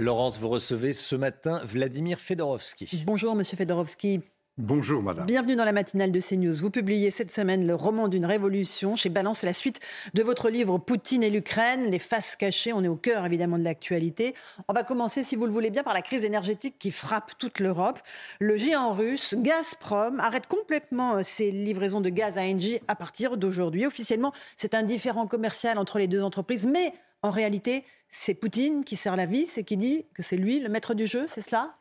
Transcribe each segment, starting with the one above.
Laurence, vous recevez ce matin Vladimir Fedorovski. Bonjour, monsieur Fedorovski. Bonjour madame. Bienvenue dans la matinale de CNews. Vous publiez cette semaine le roman d'une révolution chez Balance. C'est la suite de votre livre Poutine et l'Ukraine, les faces cachées. On est au cœur évidemment de l'actualité. On va commencer, si vous le voulez bien, par la crise énergétique qui frappe toute l'Europe. Le géant russe Gazprom arrête complètement euh, ses livraisons de gaz à Engie à partir d'aujourd'hui. Officiellement, c'est un différend commercial entre les deux entreprises, mais en réalité, c'est Poutine qui sert la vis et qui dit que c'est lui le maître du jeu, c'est cela?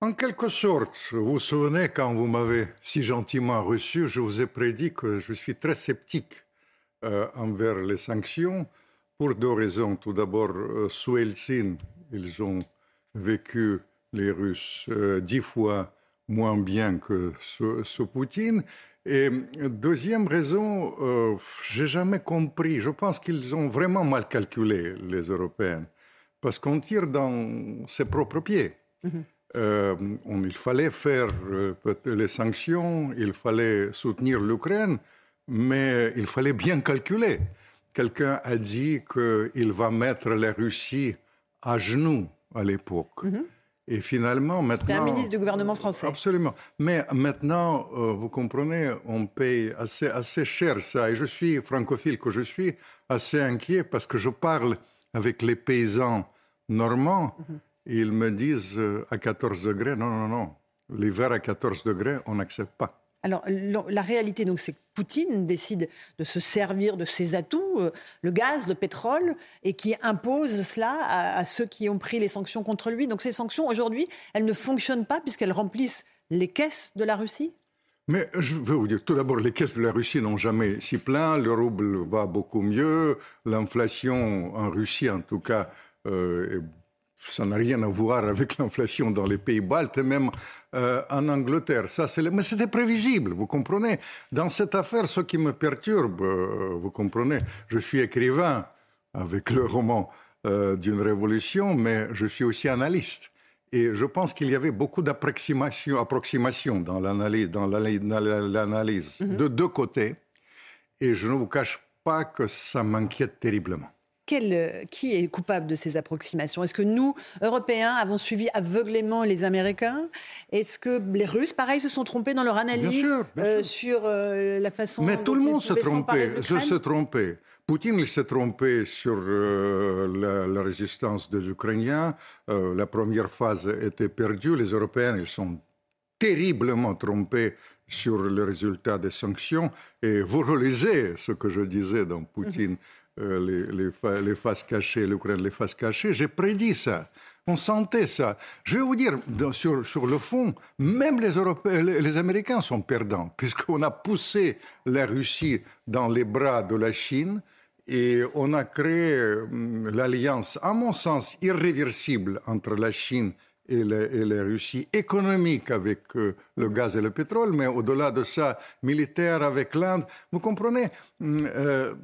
En quelque sorte, vous vous souvenez, quand vous m'avez si gentiment reçu, je vous ai prédit que je suis très sceptique euh, envers les sanctions pour deux raisons. Tout d'abord, euh, sous Helsinki, ils ont vécu, les Russes, euh, dix fois moins bien que sous, Poutine. Et deuxième raison, euh, j'ai jamais compris. Je pense qu'ils ont vraiment mal calculé, les Européens, parce qu'on tire dans ses propres pieds. Mm-hmm. Euh, il fallait faire euh, les sanctions, il fallait soutenir l'Ukraine, mais il fallait bien calculer. Quelqu'un a dit qu'il va mettre la Russie à genoux à l'époque. Mhm. Et finalement, maintenant. un ministre du gouvernement français. Absolument. Mais maintenant, euh, vous comprenez, on paye assez, assez cher ça. Et je suis, francophile que je suis, assez inquiet parce que je parle avec les paysans normands. Mhm ils me disent euh, à 14 degrés, non, non, non, l'hiver à 14 degrés, on n'accepte pas. Alors, la réalité, donc, c'est que Poutine décide de se servir de ses atouts, euh, le gaz, le pétrole, et qui impose cela à, ceux qui ont pris les sanctions contre lui. Donc, ces sanctions, aujourd'hui, elles ne fonctionnent pas puisqu'elles remplissent les caisses de la Russie? Mais je veux vous dire, tout d'abord, les caisses de la Russie n'ont jamais si plein, le rouble va beaucoup mieux, l'inflation en Russie, en tout cas, euh, ça n'a rien à voir avec l'inflation dans les pays baltes et même euh, en Angleterre. Ça, c'est Mais c'était prévisible, vous comprenez. Dans cette affaire, ce qui me perturbe, euh, vous comprenez, je suis écrivain avec le roman euh, d'une révolution, mais je suis aussi analyste. Et je pense qu'il y avait beaucoup d'approximations dans l'analyse, dans l'analyse mm-hmm. de deux côtés. Et je ne vous cache pas que ça m'inquiète terriblement. Euh, qui est coupable de ces approximations? Est-ce que nous, Européens, avons suivi aveuglément les Américains? Est-ce que les Russes, pareil, se sont trompés dans leur analyse euh, sur euh, la façon Mais tout le monde s'est trompé. Je s'est trompé. Poutine s'est trompé sur la, résistance des Ukrainiens. la première phase était perdue. Les Européens, ils sont terriblement trompés sur le résultat des sanctions. Et vous relisez ce que je disais dans Poutine. Euh, les, les, faces cachées, l'Ukraine, les faces cachées. J'ai prédit ça. On sentait ça. Je vais vous dire, sur, sur le fond, même les, Européens, les, Américains sont perdants, puisqu'on a poussé la Russie dans les bras de la Chine et on a créé hum, l'alliance, à mon sens, irréversible entre la Chine et la, Russie économique avec euh, le gaz et le pétrole, mais au-delà de ça, militaire avec l'Inde. Vous comprenez euh,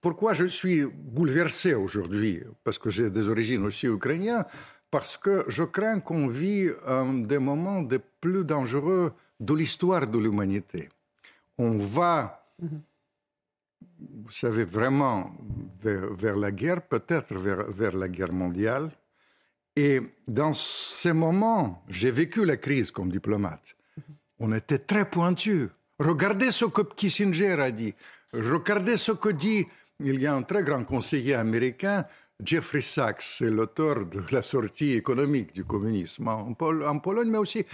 pourquoi je suis bouleversé aujourd'hui Parce que j'ai des origines aussi ukrainiennes, parce que je crains qu'on vit un des moments les plus dangereux de l'histoire de l'humanité. On va, vous savez, vraiment vers, la guerre, peut-être vers, vers la guerre mondiale. Et dans ces moments, j'ai vécu la crise comme diplomate. On était très pointu. Regardez ce que Kissinger a dit. Regardez ce que dit, il y a un très grand conseiller américain, Jeffrey Sachs, c'est l'auteur de la sortie économique du communisme en, Pologne, mais aussi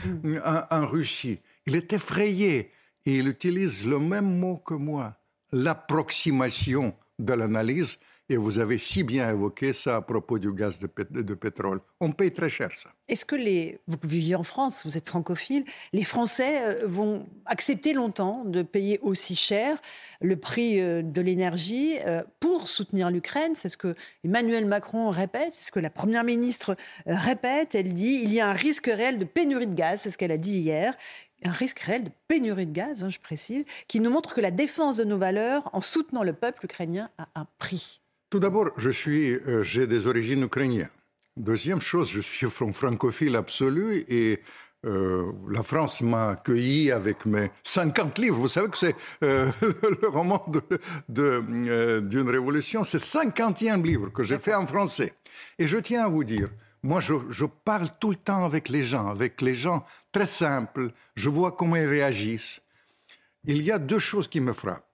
en, Russie. Il est effrayé et il utilise le même mot que moi, l'approximation de l'analyse et vous avez si bien évoqué ça à propos du gaz de, pétrole. On paye très cher ça. Est-ce que les... Vous vivez en France, vous êtes francophile. Les Français euh, vont accepter longtemps de payer aussi cher le prix euh, de l'énergie euh, pour soutenir l'Ukraine? C'est ce que Emmanuel Macron répète, c'est ce que la Première ministre répète. Elle dit il y a un risque réel de pénurie de gaz, c'est ce qu'elle a dit hier un risque réel de pénurie de gaz, hein, je précise, qui nous montre que la défense de nos valeurs en soutenant le peuple ukrainien a un prix. Tout d'abord, je suis, euh, j'ai des origines ukrainiennes. Deuxième chose, je suis francophile absolu et euh, la France m'a accueilli avec mes 50 livres. Vous savez que c'est euh, le roman d'une de, révolution, c'est 50e livre que j'ai fait en français. Et je tiens à vous dire, moi, je, je, parle tout le temps avec les gens, avec les gens très simples. Je vois comment ils réagissent. Il y a deux choses qui me frappent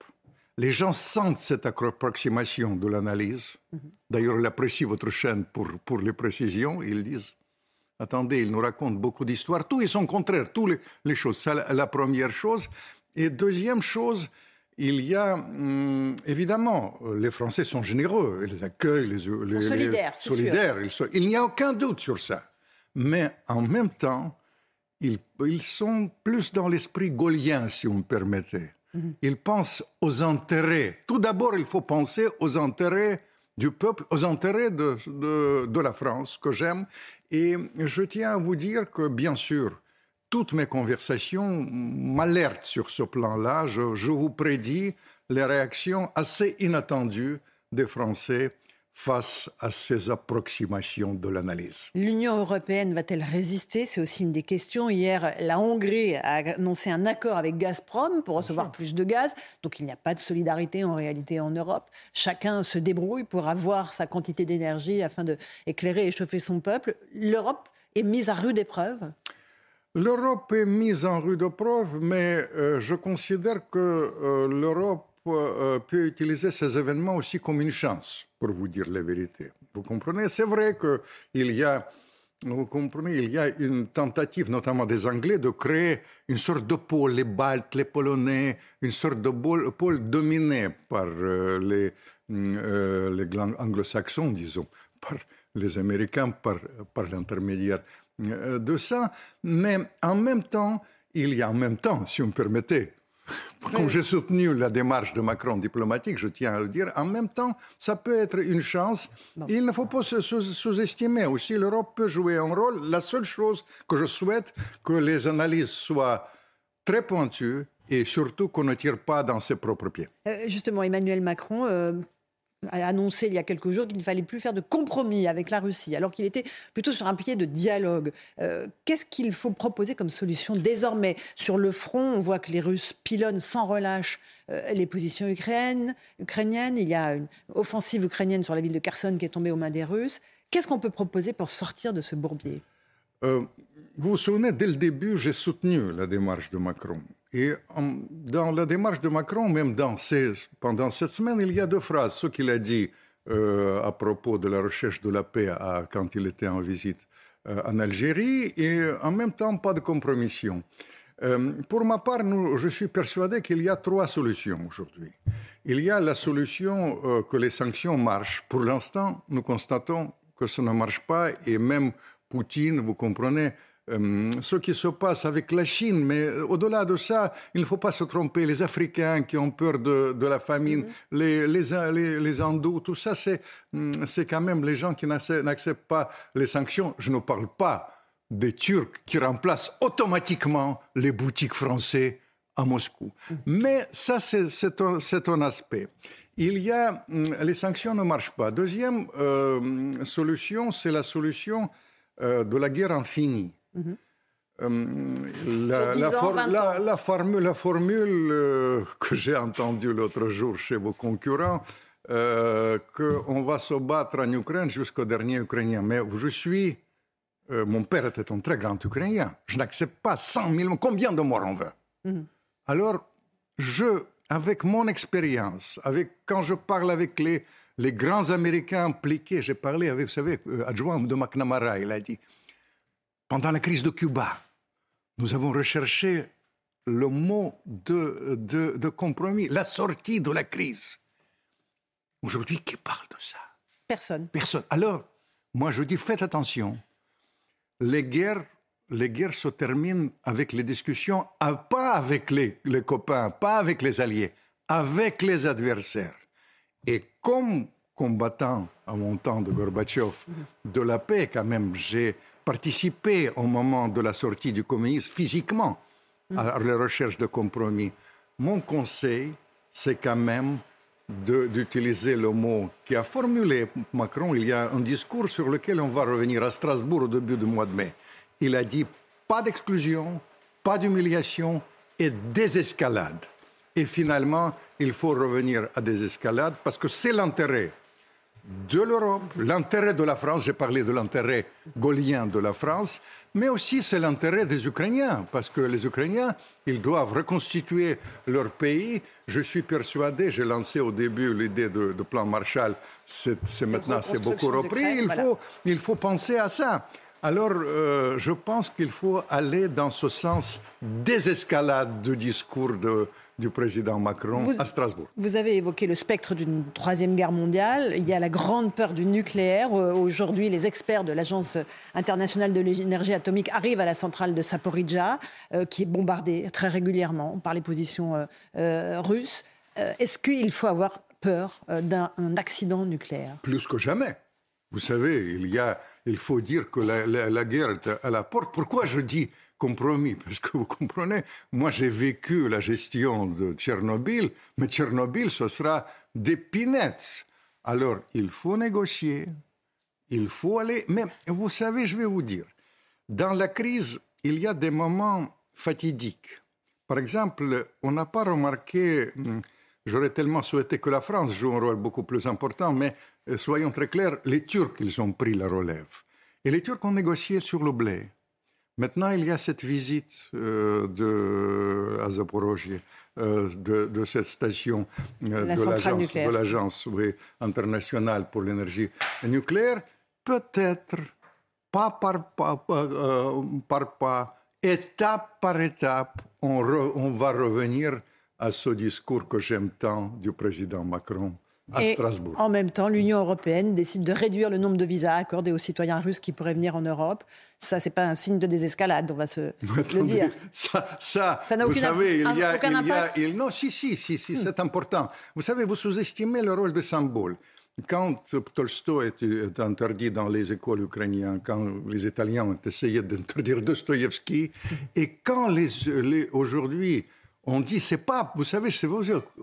les gens sentent cette approximation de l'analyse. D'ailleurs, ils apprécient votre chaîne pour, pour les précisions. Ils disent Attendez, ils nous racontent beaucoup d'histoires. Tout, ils sont contraires, toutes les, choses. C'est la, première chose. Et deuxième chose, il y a, hum, évidemment, les Français sont généreux, ils accueillent, les, les, solidaires. solidaires il n'y a aucun doute sur ça. Mais en même temps, ils, ils sont plus dans l'esprit gaulien, si vous me permettez. Il pense aux intérêts. Tout d'abord, il faut penser aux intérêts du peuple, aux intérêts de, de, la France, que j'aime. Et je tiens à vous dire que, bien sûr, toutes mes conversations m'alertent sur ce plan-là. Je, je, vous prédis les réactions assez inattendues des Français face à ces approximations de l'analyse. L'Union européenne va-t-elle résister? C'est aussi une des questions. Hier, la Hongrie a annoncé un accord avec Gazprom pour recevoir plus de gaz. Donc il n'y a pas de solidarité en réalité en Europe. Chacun se débrouille pour avoir sa quantité d'énergie afin d'éclairer et chauffer son peuple. L'Europe est mise à rude épreuve L'Europe est mise en rude épreuve, mais euh, je considère que euh, l'Europe euh, peut utiliser ces événements aussi comme une chance, pour vous dire la vérité. Vous comprenez? C'est vrai qu'il y a, vous comprenez, il y a une tentative, notamment des Anglais, de créer une sorte de pôle, les Baltes, les Polonais, une sorte de pôle, dominé par les, les anglo-saxons, disons, par les Américains, par l'intermédiaire de ça. Mais en même temps, il y a en même temps, si vous me permettez, comme j'ai soutenu la démarche de Macron diplomatique, je tiens à le dire, en même temps, ça peut être une chance. Il ne faut pas se sous-estimer aussi. L'Europe peut jouer un rôle. La seule chose que je souhaite, que les analyses soient très pointues et surtout qu'on ne tire pas dans ses propres pieds. Euh, justement, Emmanuel Macron, euh, a annoncé il y a quelques jours qu'il ne fallait plus faire de compromis avec la Russie, alors qu'il était plutôt sur un pied de dialogue. Euh, qu'est-ce qu'il faut proposer comme solution désormais? Sur le front, on voit que les Russes pilonnent sans relâche euh, les positions ukrainiennes. Il y a une offensive ukrainienne sur la ville de Kherson qui est tombée aux mains des Russes. Qu'est-ce qu'on peut proposer pour sortir de ce bourbier? Euh, Vous vous souvenez, dès le début, j'ai soutenu la démarche de Macron. Et dans la démarche de Macron, même pendant cette semaine, il y a deux phrases. Ce qu'il a dit euh, à propos de la recherche de la paix quand il était en visite euh, en Algérie, et en même temps, pas de compromission. Euh, pour ma part, je suis persuadé qu'il y a trois solutions aujourd'hui. Il y a la solution que les sanctions marchent. Pour l'instant, nous constatons que ça ne marche pas, et même Poutine, vous comprenez, euh, ce qui se passe avec la Chine. Mais euh, au-delà de ça, il ne faut pas se tromper. Les Africains qui ont peur de, de la famine, mm-hmm. les, les, les, hindous, tout ça, mm, c'est quand même les gens qui n'acceptent pas les sanctions. Je ne parle pas des Turcs qui remplacent automatiquement les boutiques françaises à Moscou. Mm. Mais ça, c'est un, un, aspect. Il y a, mm, les sanctions ne marchent pas. Deuxième euh, solution, c'est la solution de la guerre infinie. La, la, formule, la, formule euh, que j'ai entendue l'autre jour chez vos concurrents, euh, qu'on va se battre en Ukraine jusqu'au dernier Ukrainien. Mais je suis. Euh, mon père était un très grand Ukrainien. Je n'accepte pas 100 000. Combien de morts on veut? Mhm. Alors, je, avec mon expérience, avec, quand je parle avec les, les grands Américains impliqués, j'ai parlé avec, vous savez, adjoint de McNamara, il a dit pendant la crise de Cuba, nous avons recherché le mot de, de, compromis, la sortie de la crise. Aujourd'hui, qui parle de ça? Personne. Personne. Alors, moi, je dis, faites attention. Les guerres, les guerres se terminent avec les discussions, pas avec les, les copains, pas avec les alliés, avec les adversaires. Et comme combattant à mon temps de Gorbatchev de la paix, quand même, j'ai participé au moment de la sortie du communisme physiquement à la recherche de compromis. Mon conseil, c'est quand même d'utiliser le mot qui a formulé Macron. Il y a un discours sur lequel on va revenir à Strasbourg au début du mois de mai. Il a dit pas d'exclusion, pas d'humiliation et désescalade. Et finalement, il faut revenir à des escalades parce que c'est l'intérêt de l'Europe, l'intérêt de la France, j'ai parlé de l'intérêt gaulien de la France, mais aussi c'est l'intérêt des Ukrainiens, parce que les Ukrainiens, ils doivent reconstituer leur pays. Je suis persuadé, j'ai lancé au début l'idée de, plan Marshall, c'est maintenant c'est beaucoup repris, il, faut, il faut penser à ça. Alors, euh, je pense qu'il faut aller dans ce sens désescalade du discours de, du président Macron à Strasbourg. Vous avez évoqué le spectre d'une troisième guerre mondiale. Il y a la grande peur du nucléaire. Euh, aujourd'hui, les experts de l'Agence internationale de l'énergie atomique arrivent à la centrale de Saporidja, euh, qui est bombardée très régulièrement par les positions russes. Est-ce qu'il faut avoir peur d'un accident nucléaire? Plus que jamais. Vous savez, il, y a, il faut dire que la, la guerre est à la porte. Pourquoi je dis compromis, parce que vous comprenez, moi j'ai vécu la gestion de Tchernobyl, mais Tchernobyl, ce sera des peanuts. Alors, il faut négocier, il faut aller, mais vous savez, je vais vous dire, dans la crise, il y a des moments fatidiques. Par exemple, on n'a pas remarqué, hmm, j'aurais tellement souhaité que la France joue un rôle beaucoup plus important, mais soyons très clairs, les Turcs, ils ont pris la relève. Et les Turcs ont négocié sur le blé. Maintenant, il y a cette visite euh, de, à euh, de, cette station euh, de l'agence internationale pour l'énergie nucléaire. Peut-être, pas par pas, par pas, étape par étape, on, on va revenir à ce discours que j'aime tant du président Macron et En même temps, l'Union européenne décide de réduire le nombre de visas accordés aux citoyens russes qui pourraient venir en Europe. Ça, c'est pas un signe de désescalade, on va se le dire. Ça, ça, ça n'a aucun, savez, il y a, aucun il y a, il, non, si, si, si, si c'est important. Vous savez, vous sous-estimez le rôle de symbole. Quand Tolstoï est interdit dans les écoles ukrainiennes, quand les Italiens ont essayé d'interdire Dostoïevski, et quand les, les aujourd'hui on dit c'est pas, vous savez,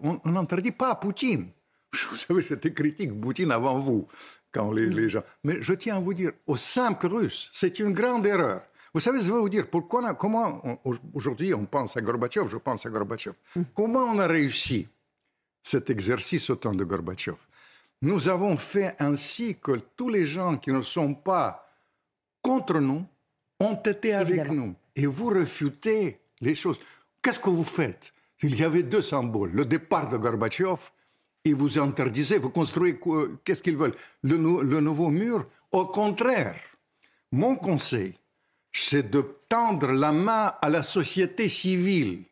on n'interdit pas Poutine. Vous savez, j'étais critique Poutine avant vous, quand les, gens. Mais je tiens à vous dire, au simple russe, c'est une grande erreur. Vous savez, je vais vous dire pourquoi, comment aujourd'hui on pense à Gorbatchev, je pense à Gorbatchev. Comment on a réussi cet exercice au temps de Gorbatchev? Nous avons fait ainsi que tous les gens qui ne sont pas contre nous ont été avec nous. Et vous refutez les choses. Qu'est-ce que vous faites? Il y avait deux symboles, le départ de Gorbatchev et vous interdisez, vous construisez, qu'est-ce qu'ils veulent? Le, le, nouveau mur Au contraire, mon conseil, c'est de tendre la main à la société civile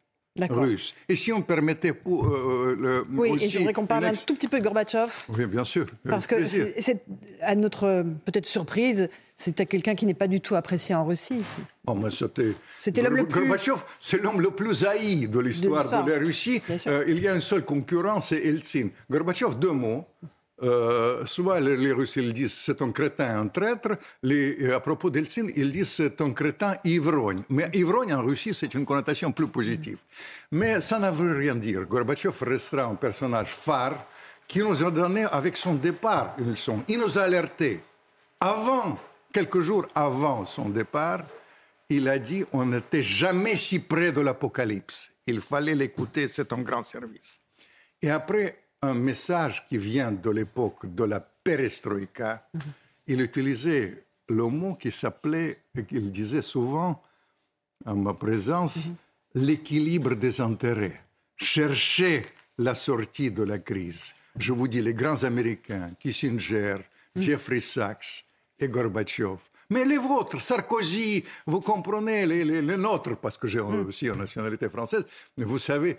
russe. Et si on permettait pour, euh, le, oui, et j'aimerais qu'on parle un tout petit peu de Gorbatchev. Oui, bien sûr. Parce que c'est à notre peut-être surprise, c'était quelqu'un qui n'est pas du tout apprécié en Russie. Oh, c'était l'homme le plus... Gorbatchev, c'est l'homme le plus haï de l'histoire de, la Russie. Euh, il y a un seul concurrent, c'est Eltsine. Gorbatchev, deux mots. Euh, soit les, Russes disent c'est un crétin, un traître. Euh, à propos d'Eltsine, ils disent c'est un crétin ivrogne. Mais ivrogne en Russie, c'est une connotation plus positive. Mais ça ne veut rien dire. Gorbatchev restera un personnage phare qui nous a donné, avec son départ, une leçon. Il nous a alertés avant quelques jours avant son départ, il a dit on n'était jamais si près de l'apocalypse. Il fallait l'écouter, c'est un grand service. Et après, un message qui vient de l'époque de la perestroïka, il utilisait le mot qui s'appelait, qu'il disait souvent en ma présence, l'équilibre des intérêts. Chercher la sortie de la crise. Je vous dis, les grands Américains, Kissinger, Jeffrey Sachs, et Gorbatchev, Mais les vôtres, Sarkozy, vous comprenez, les, les, les nôtres, parce que j'ai mm. aussi une nationalité française, mais vous savez,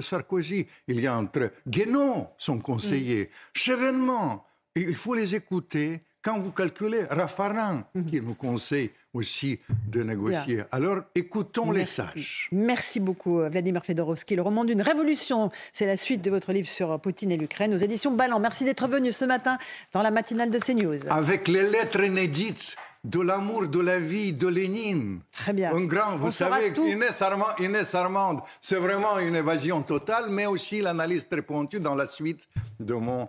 Sarkozy, il y a entre Guénon, son conseiller, mm. Chevènement, il faut les écouter quand vous calculez, Raffarin, mhm. qui nous conseille aussi de négocier. Alors, écoutons les sages. Merci beaucoup, euh, Vladimir Fedorovski. Le roman d'une révolution, c'est la suite de votre livre sur Poutine et l'Ukraine aux éditions Ballant. Merci d'être venu ce matin dans la matinale de CNews. Avec les lettres inédites de l'amour de la vie de Lénine. Très bien. Un grand, vous savez, Inès, Armand, Inès Armand, c'est vraiment une évasion totale, mais aussi l'analyse très pointue dans la suite de mon